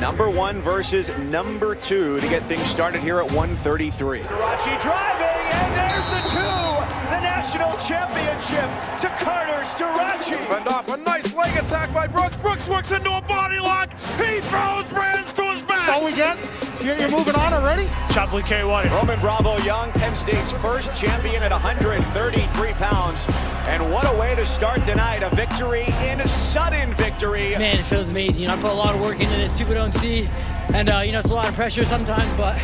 Number one versus number two to get things started here at 133. Starocci driving, and there's the two. The national championship to Carter Starocci. Fend off a nice leg attack by Brooks. Brooks works into a body lock. He throws Brands to his back. That's all we get? You're, you're moving on already? Chocolate KY. Roman Bravo Young, Penn State's first champion at 133 pounds. And what a way to start the night. A victory in a sudden victory. Man, it feels amazing. You know, I put a lot of work into this. People don't see. And, uh, you know, it's a lot of pressure sometimes, but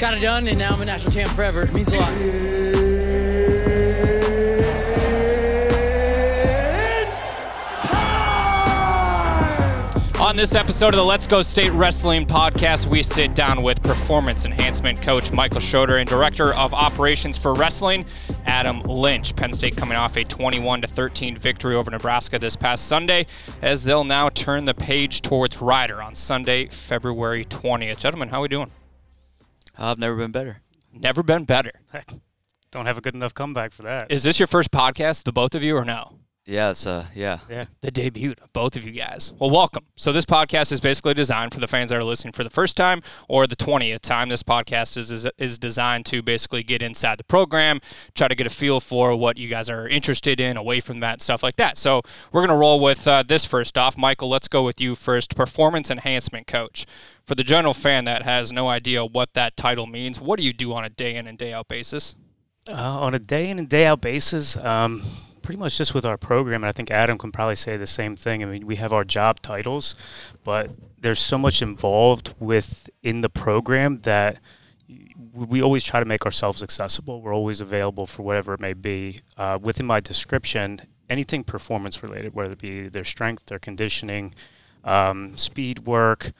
got it done, and now I'm a national champ forever. It means a lot. On this episode of the Let's Go State Wrestling podcast, we sit down with performance enhancement coach Michael Schroeder and director of operations for wrestling Adam Lynch. Penn State coming off a 21 13 victory over Nebraska this past Sunday, as they'll now turn the page towards Rider on Sunday, February 20th. Gentlemen, how are we doing? Uh, I've never been better. Never been better. Don't have a good enough comeback for that. Is this your first podcast, the both of you, or no? Yeah, it's uh, yeah. yeah. the debut of both of you guys. Well, welcome. So this podcast is basically designed for the fans that are listening for the first time or the 20th time. This podcast is, is is designed to basically get inside the program, try to get a feel for what you guys are interested in, away from that stuff like that. So we're gonna roll with uh, this first off. Michael, let's go with you first. Performance enhancement coach. For the general fan that has no idea what that title means, what do you do on a day in and day out basis? Uh, on a day in and day out basis, um, pretty much just with our program, and I think Adam can probably say the same thing. I mean, we have our job titles, but there's so much involved within the program that we always try to make ourselves accessible. We're always available for whatever it may be. Uh, within my description, anything performance related, whether it be their strength, their conditioning, um, speed work,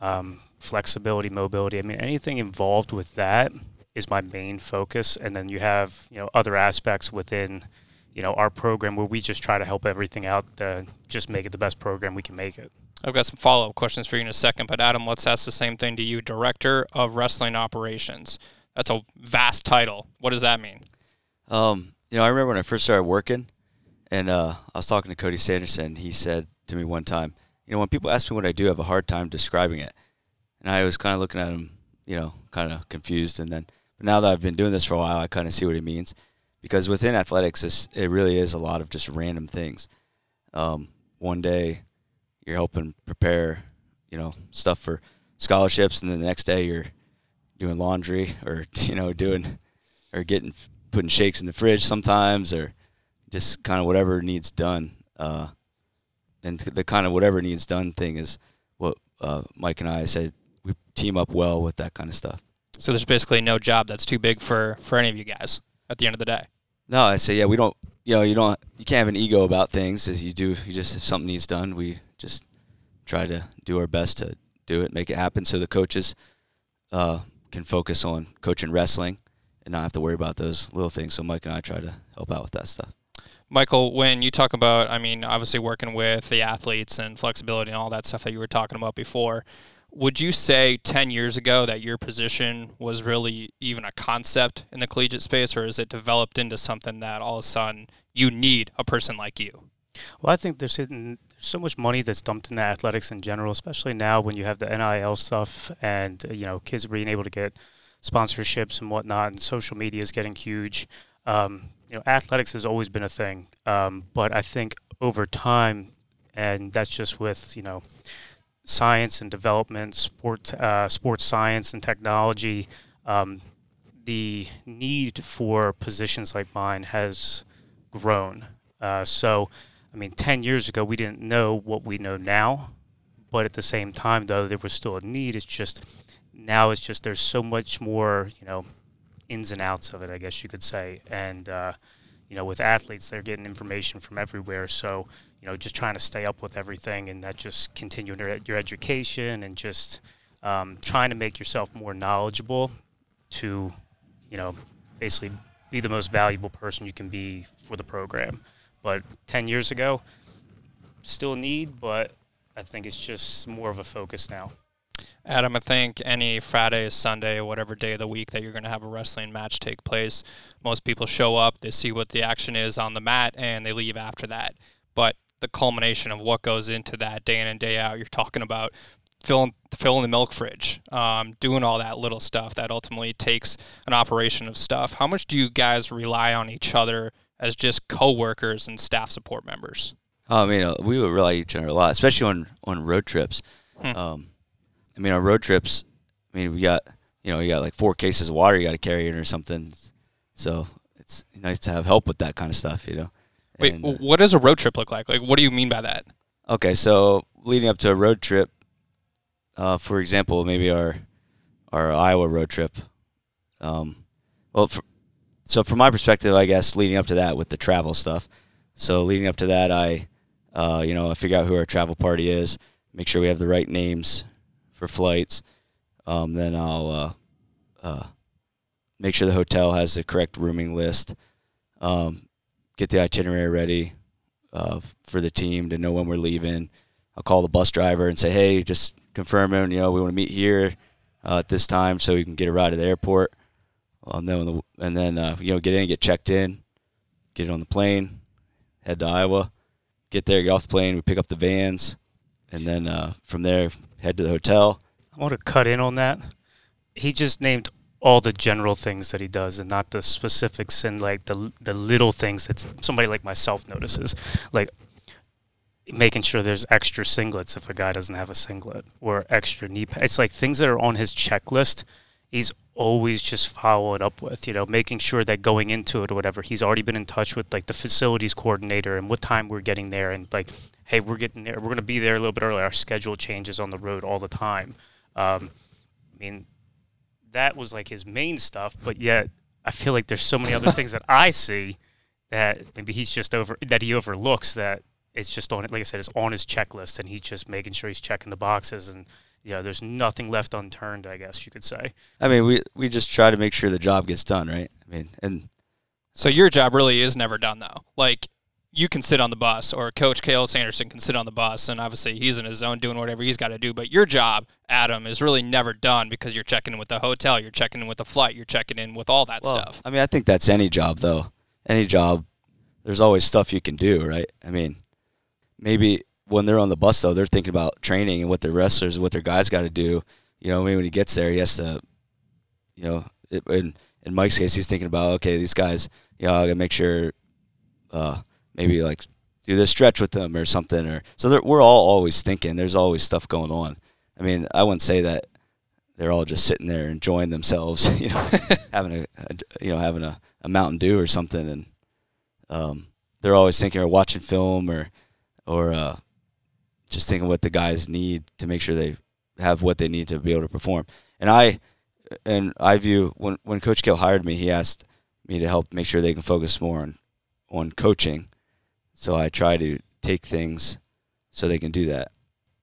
um, flexibility, mobility. I mean, anything involved with that is my main focus. And then you have you know other aspects within you know our program where we just try to help everything out to just make it the best program we can make it. I've got some follow up questions for you in a second, but Adam, let's ask the same thing to you, Director of Wrestling Operations. That's a vast title. What does that mean? Um, you know, I remember when I first started working, and uh, I was talking to Cody Sanderson. He said to me one time, you know, when people ask me what I do, I have a hard time describing it. And I was kind of looking at him, you know, kind of confused. And then, but now that I've been doing this for a while, I kind of see what he means. Because within athletics, it really is a lot of just random things. Um, one day, you're helping prepare, you know, stuff for scholarships, and then the next day you're doing laundry or you know doing or getting putting shakes in the fridge sometimes, or just kind of whatever needs done. Uh, and the kind of whatever needs done thing is what uh, Mike and I said. We team up well with that kind of stuff. So there's basically no job that's too big for for any of you guys at the end of the day. No, I say yeah. We don't. You know, you don't. You can't have an ego about things. You do, you just if something needs done, we just try to do our best to do it, make it happen, so the coaches uh, can focus on coaching wrestling and not have to worry about those little things. So Mike and I try to help out with that stuff. Michael, when you talk about, I mean, obviously working with the athletes and flexibility and all that stuff that you were talking about before, would you say 10 years ago that your position was really even a concept in the collegiate space, or is it developed into something that all of a sudden you need a person like you? Well, I think there's, so much money that's dumped into athletics in general, especially now when you have the NIL stuff and uh, you know kids being able to get sponsorships and whatnot, and social media is getting huge. Um, you know, athletics has always been a thing, um, but I think over time, and that's just with you know science and development, sport, uh, sports science and technology. Um, the need for positions like mine has grown. Uh, so, I mean, 10 years ago, we didn't know what we know now. But at the same time, though, there was still a need. It's just now it's just there's so much more, you know, ins and outs of it, I guess you could say. And, uh, you know, with athletes, they're getting information from everywhere. So, you know, just trying to stay up with everything and that just continuing your, your education and just um, trying to make yourself more knowledgeable to, you know, basically be the most valuable person you can be for the program. But 10 years ago, still need, but I think it's just more of a focus now. Adam, I think any Friday, Sunday, whatever day of the week that you're going to have a wrestling match take place, most people show up, they see what the action is on the mat, and they leave after that. But the culmination of what goes into that day in and day out, you're talking about filling filling the milk fridge, um, doing all that little stuff that ultimately takes an operation of stuff. How much do you guys rely on each other as just coworkers and staff support members? Oh, I mean, uh, we would rely on each other a lot, especially on on road trips. Hmm. Um, I mean, on road trips, I mean, we got you know, you got like four cases of water you got to carry in or something. So it's nice to have help with that kind of stuff, you know. Wait, And, uh, what does a road trip look like? Like, what do you mean by that? Okay, so leading up to a road trip, uh, for example, maybe our our Iowa road trip. Um, well, for, so from my perspective, I guess leading up to that with the travel stuff. So leading up to that, I, uh, you know, I figure out who our travel party is, make sure we have the right names for flights. Um, then I'll uh, uh, make sure the hotel has the correct rooming list. Um, get the itinerary ready uh, for the team to know when we're leaving. I'll call the bus driver and say, hey, just confirming, you know, we want to meet here uh, at this time so we can get a ride to the airport. Um, then the, and then uh, you know get in, get checked in, get on the plane, head to Iowa, get there, get off the plane, we pick up the vans, and then uh, from there head to the hotel. I want to cut in on that. He just named all the general things that he does and not the specifics and like the the little things that somebody like myself notices. Like making sure there's extra singlets if a guy doesn't have a singlet or extra knee pads. It's like things that are on his checklist. He's always just following up with, you know, making sure that going into it or whatever, he's already been in touch with like the facilities coordinator and what time we're getting there and like, hey, we're getting there, we're going to be there a little bit early. Our schedule changes on the road all the time. Um, I mean, that was like his main stuff, but yet I feel like there's so many other things that I see that maybe he's just over that he overlooks that it's just on it. Like I said, it's on his checklist, and he's just making sure he's checking the boxes, and you know, there's nothing left unturned. I guess you could say. I mean, we we just try to make sure the job gets done, right? I mean, and So your job really is never done though. Like you can sit on the bus, or Coach Cael Sanderson can sit on the bus, and obviously he's in his zone doing whatever he's got to do. But your job, Adam, is really never done because you're checking in with the hotel, you're checking in with the flight, you're checking in with all that well, stuff. I mean, I think that's any job though. Any job, there's always stuff you can do, right? I mean, maybe when they're on the bus though, they're thinking about training and what their wrestlers, what their guys got to do. You know, I mean, when he gets there, he has to, you know, it, in in Mike's case, he's thinking about okay, these guys, you know, I got to make sure, uh, maybe like do this stretch with them or something, or so they're- we're all always thinking. There's always stuff going on. I mean, I wouldn't say that they're all just sitting there enjoying themselves, you know, having a, a you know having a, a Mountain Dew or something, and um, they're always thinking or watching film or or uh, just thinking what the guys need to make sure they have what they need to be able to perform. And I and I view when when Coach Cael hired me, he asked me to help make sure they can focus more on on coaching. So I try to take things so they can do that.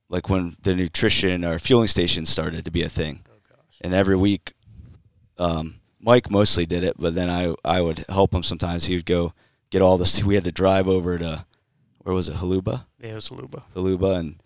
Like when the nutrition or fueling station started to be a thing, and every week, um, Mike mostly did it, but then I I would help him sometimes. He would go get all this. We had to drive over to where was it, Haluba, Yeah, it was Haluba. Haluba, and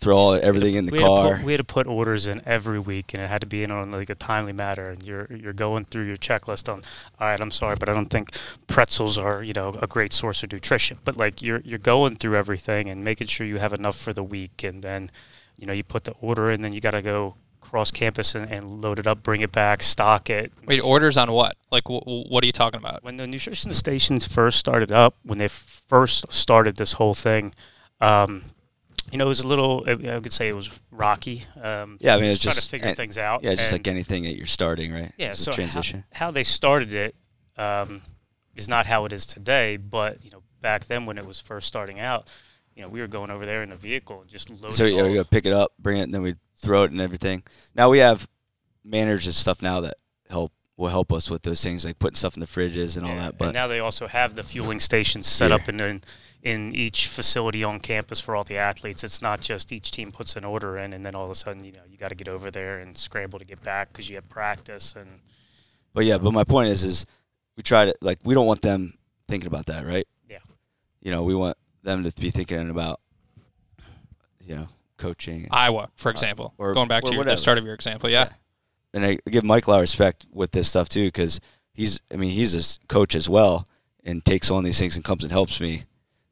throw all everything in the we Had car. put, we had to put orders in every week, and it had to be in on like a timely matter. And you're you're going through your checklist on. All right, I'm sorry, but I don't think pretzels are you know a great source of nutrition. But like you're you're going through everything and making sure you have enough for the week, and then you know you put the order in, then you got to go cross campus and, and load it up, bring it back, stock it. Wait, orders on what? Like, wh- wh- what are you talking about? when the nutrition stations first started up, when they first started this whole thing, um, you know, it was a little. I could say it was rocky. Um, Yeah, I mean, just it's trying just- to figure things out. yeah, just and- like anything that you're starting, right? yeah. It's So how- transition. How, they started it um, is not how it is today. But you know, back then when it was first starting out, you know, we were going over there in a vehicle and just loading. So yeah, we go pick it up, bring it, and then we throw it and everything. Now we have managers and stuff now that help will help us with those things like putting stuff in the fridges and all Yeah, that. But and now they also have the fueling stations set Yeah. up in, in in each facility on campus for all the athletes. It's not just each team puts an order in, and then all of a sudden, you know, you got to get over there and scramble to get back because you have practice. And but yeah, but my point is, is we try to like we don't want them thinking about that, right? Yeah. You know, we want them to be thinking about, you know, coaching. Iowa, for example. or- Going back or to your, the start of your example, yeah. And I give Mike a lot of respect with this stuff too, because he's, I mean, he's a s- coach as well, and takes on these things and comes and helps me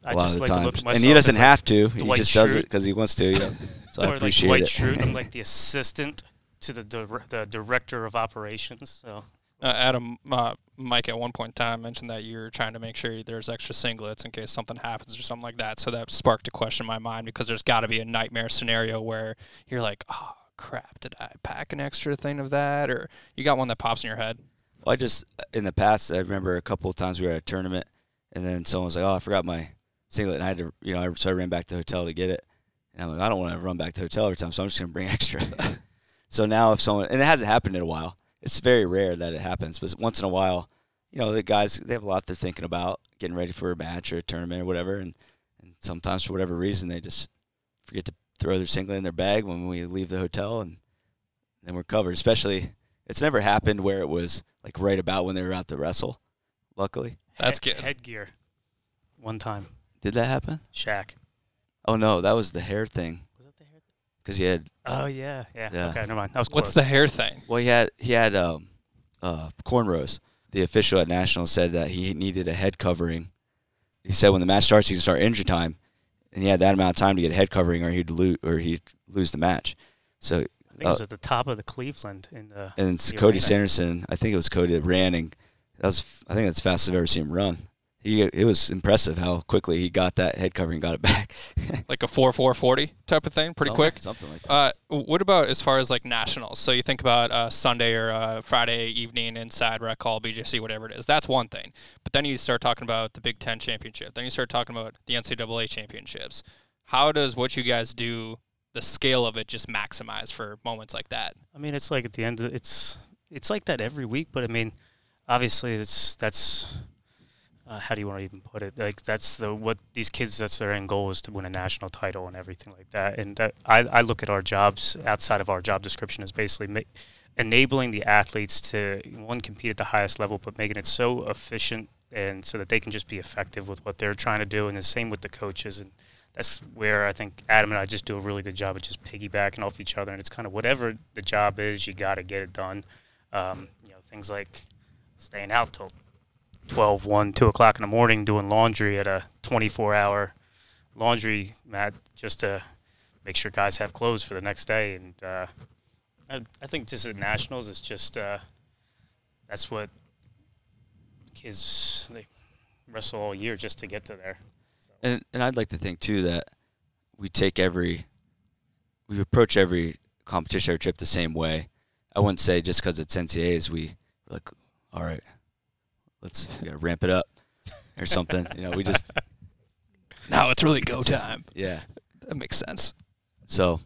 a I lot just of the like to times. and he doesn't have to; he Dwight just does Schrute. it because he wants to. You know? So I or like appreciate Dwight it. Schrute, I'm like the assistant to the dir- the director of operations. So Uh, Adam, uh, Mike, at one point in time mentioned that you're trying to make sure there's extra singlets in case something happens or something like that. So that sparked a question in my mind because there's got to be a nightmare scenario where you're like, oh crap, did I pack an extra thing of that? Or you got one that pops in your head. Well, I just in the past, I remember a couple of times we were at a tournament, and then someone was like, "Oh, I forgot my singlet," and I had to, you know, so I ran back to the hotel to get it, and I'm like, I don't want to run back to the hotel every time, so I'm just gonna bring extra. so now, if someone, and it hasn't happened in a while, it's very rare that it happens, but once in a while, you know, the guys they have a lot they're thinking about, getting ready for a match or a tournament or whatever, and and sometimes for whatever reason they just forget to throw their singlet in their bag when we leave the hotel, and then we're covered. Especially, it's never happened where it was like right about when they were out to wrestle. Luckily, That's head- good. Headgear. One time, did that happen? Shaq. Oh no, that was the hair thing. Was that the hair? Thing? Because he had, Oh yeah, yeah. Yeah. Okay, never mind. That was What's close. the hair thing? well, he had he had um, uh, cornrows. The official at Nationals said that he needed a head covering. He said when the match starts, he can start injury time, and he had that amount of time to get a head covering, or he'd lose, or he'd lose the match. So I think it was uh, at the top of the Cleveland in the. and Cody arena. Sanderson. I think it was Cody that ran, and that was I think that's the fastest I've ever seen him run. He it was impressive how quickly he got that head covering, and got it back. Like a 4 4 40 type of thing? Pretty Something- quick? something like that. Uh, what about as far as like nationals? So you think about uh, Sunday or uh, Friday evening inside Rec Hall, BJC, whatever it is. That's one thing. But then you start talking about the Big Ten championship. Then you start talking about the NCAA championships. How does what you guys do, the scale of it, just maximize for moments like that? I mean, it's like at the end. Of, it's it's like that every week, but I mean, obviously, it's that's. Uh, how do you want to even put it? Like that's the what these kids. That's their end goal is to win a national title and everything like that. And I I look at our jobs outside of our job description as basically ma- enabling the athletes to one compete at the highest level, but making it so efficient and so that they can just be effective with what they're trying to do. And the same with the coaches and that's where I think Adam and I just do a really good job of just piggybacking off each other. And it's kind of whatever the job is, you got to get it done. Um, you know, things like staying out till 12, 1, 2 o'clock in the morning doing laundry at a 24 hour laundry mat just to make sure guys have clothes for the next day. And uh, I, I think just at nationals, it's just uh, that's what kids they wrestle all year just to get to there. And and I'd like to think too that we take every we approach every competition every trip the same way. I wouldn't say just because it's NCAAs we like all right, let's ramp it up or something. you know, we just now it's really go time. yeah. That makes sense. So,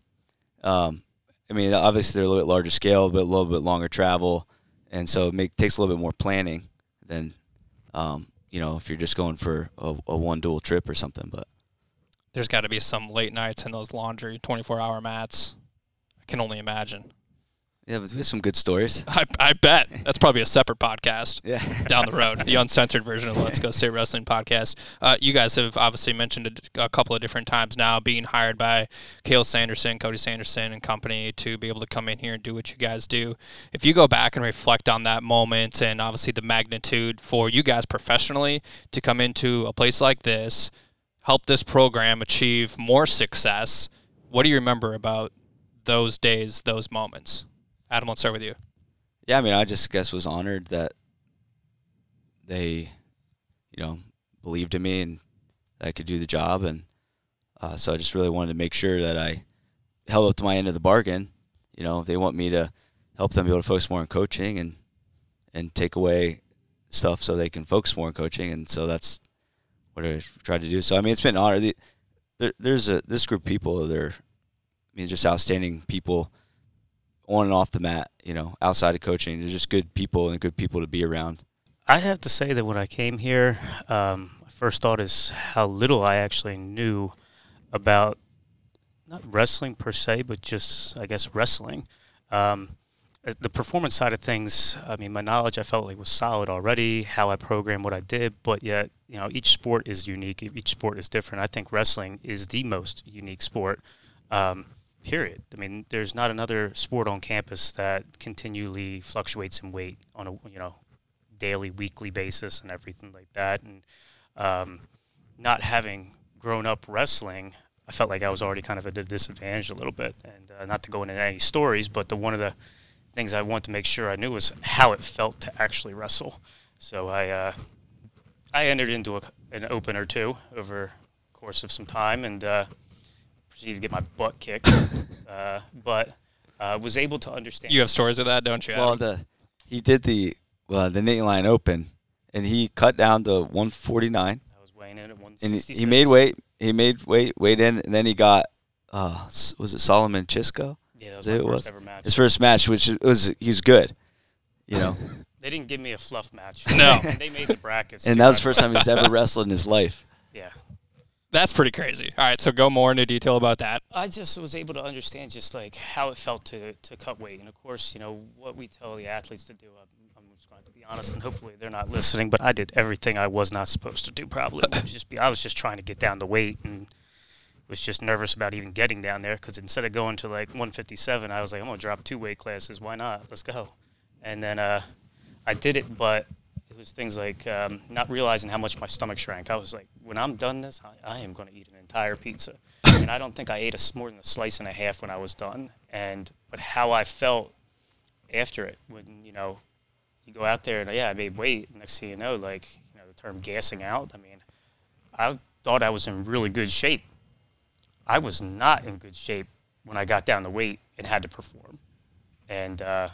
um, I mean, obviously they're a little bit larger scale, but a little bit longer travel, and so it make, takes a little bit more planning than, um, you know, if you're just going for a, a one dual trip or something. But There's got to be some late nights in those laundry 24 hour mats. I can only imagine. Yeah, but we have some good stories. I, I bet. That's probably a separate podcast. Yeah. down the road, the uncensored version of Let's Go State Wrestling podcast. Uh, you guys have obviously mentioned it a couple of different times now, being hired by Cael Sanderson, Cody Sanderson, and company to be able to come in here and do what you guys do. If you go back and reflect on that moment and obviously the magnitude for you guys professionally to come into a place like this, help this program achieve more success, what do you remember about those days, those moments? Adam, let's start with you. Yeah, I mean, I just guess was honored that they, you know, believed in me and I could do the job, and uh, so I just really wanted to make sure that I held up to my end of the bargain. You know, if they want me to help them be able to focus more on coaching and and take away stuff so they can focus more on coaching, and so that's what I tried to do. So I mean, it's been an honor. The, there, there's a this group of people. They're, I mean, just outstanding people on and off the mat, you know, outside of coaching. They're just good people and good people to be around. I have to say that when I came here, um, my first thought is how little I actually knew about not wrestling per se, but just I guess wrestling. Um, the performance side of things, I mean, my knowledge I felt like was solid already. How I programmed what I did, but yet you know each sport is unique. Each sport is different. I think wrestling is the most unique sport. Um, period. I mean, there's not another sport on campus that continually fluctuates in weight on a you know daily, weekly basis and everything like that. And um, not having grown up wrestling, I felt like I was already kind of at a disadvantage a little bit. And uh, not to go into any stories, but the one of the things I wanted to make sure I knew was how it felt to actually wrestle. So I uh, I entered into a, an open or two over course of some time and uh, proceeded to get my butt kicked, uh, but uh, was able to understand. You have stories of that, don't you? Well, the he did the well the Nittany Lion Open, and he cut down to 149, I was weighing in at and 166. he, he made weight. He made weight weight in, and then he got uh was it Solomon Chishko? Yeah, that was It my was. first ever match. His first match, which was he was good, you know, They didn't give me a fluff match. No. they made the brackets. and that was the first time he's ever wrestled in his life. Yeah. That's pretty crazy. All right, so go more into detail about that. I just was able to understand just like how it felt to, to cut weight. And of course, you know, what we tell the athletes to do, I'm, I'm just going to be honest and hopefully they're not listening, but I did everything I was not supposed to do probably. It was just be, I was just trying to get down the weight and was just nervous about even getting down there because instead of going to like 157, I was like, I'm going to drop two weight classes. Why not? Let's go. And then uh, I did it, but it was things like um, not realizing how much my stomach shrank. I was like, when I'm done this, I, I am going to eat an entire pizza. and I don't think I ate a more than a slice and a half when I was done. And but how I felt after it, when you know, you go out there and yeah, I made weight. Next thing you know, like you know, the term gassing out. I mean, I thought I was in really good shape. I was not in good shape when I got down the weight and had to perform. And uh,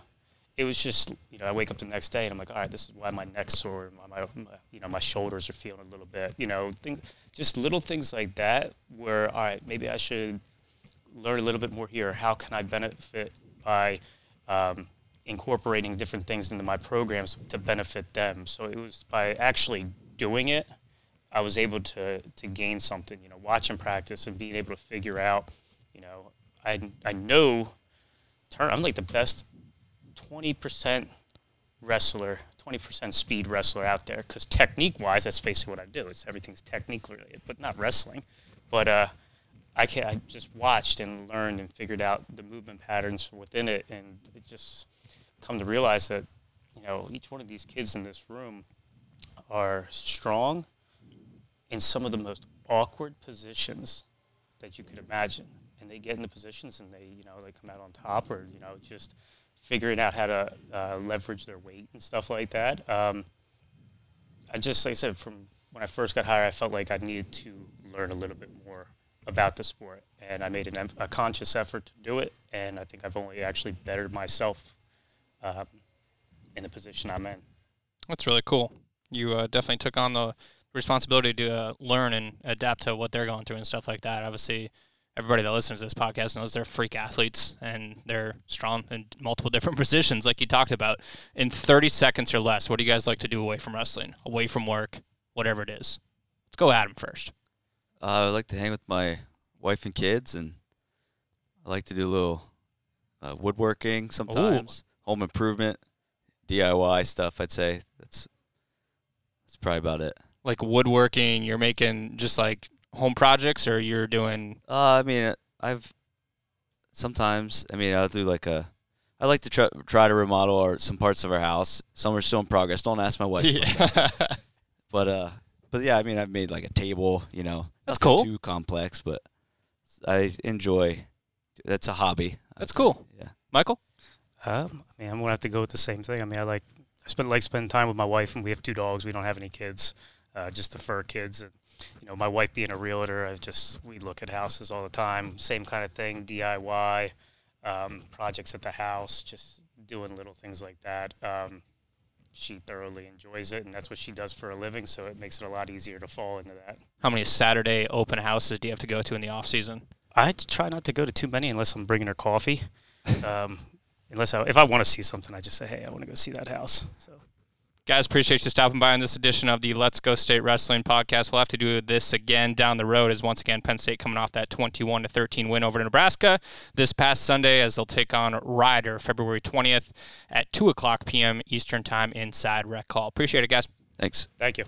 it was just, you know, I wake up the next day and I'm like, all right, this is why my neck's sore, my, my, you know, my shoulders are feeling a little bit, you know, things, just little things like that. Where, all right, maybe I should learn a little bit more here. How can I benefit by um, incorporating different things into my programs to benefit them? So it was by actually doing it, I was able to to gain something. You know, watching practice and being able to figure out. You know, I I know. Turn. I'm like the best twenty percent wrestler, twenty percent speed wrestler out there. Because technique wise, that's basically what I do. It's everything's technique related, but not wrestling. But uh, I can I just watched and learned and figured out the movement patterns within it, and it just come to realize that you know each one of these kids in this room are strong in some of the most awkward positions that you could imagine, and they get into positions and they you know they come out on top, or you know just figuring out how to uh, leverage their weight and stuff like that. Um, I just like I said from when I first got hired, I felt like I needed to learn a little bit more about the sport, and I made an, a conscious effort to do it. And I think I've only actually bettered myself um, in the position I'm in. That's really cool. You uh, definitely took on the responsibility to uh, learn and adapt to what they're going through and stuff like that. Obviously, everybody that listens to this podcast knows they're freak athletes and they're strong in multiple different positions, like you talked about. In 30 seconds or less, what do you guys like to do away from wrestling, away from work, whatever it is? Let's go Adam first. Uh, I like to hang with my wife and kids, and I like to do a little uh, woodworking sometimes, home improvement, DIY stuff. I'd say that's that's probably about it. Like woodworking, you're making just like home projects, or you're doing Uh, I mean, I've sometimes. I mean, I'll do like a. I like to try try to remodel our, some parts of our house. Some are still in progress. Don't ask my wife. But uh, but yeah, I mean, I've made like a table. You know, That's cool. Too complex, but I enjoy. That's a hobby. I'd That's say. cool. Yeah. Michael? Um, I mean, I'm gonna have to go with the same thing. I mean, I like I spend like spending time with my wife, and we have two dogs. We don't have any kids, uh, just the fur kids. And you know, my wife being a realtor, I just we look at houses all the time. Same kind of thing, DIY um, projects at the house, just doing little things like that. Um, she thoroughly enjoys it, and that's what she does for a living. So it makes it a lot easier to fall into that. How many Saturday open houses do you have to go to in the off season? I try not to go to too many unless I'm bringing her coffee. Um, unless I, if I want to see something, I just say, hey, I want to go see that house. So. Guys, appreciate you stopping by on this edition of the Let's Go State Wrestling podcast. We'll have to do this again down the road as once again Penn State coming off that 21 to 13 win over Nebraska this past Sunday as they'll take on Rider February 20th at 2 o'clock p.m. Eastern Time inside Rec Hall. Appreciate it, guys. Thanks. Thank you.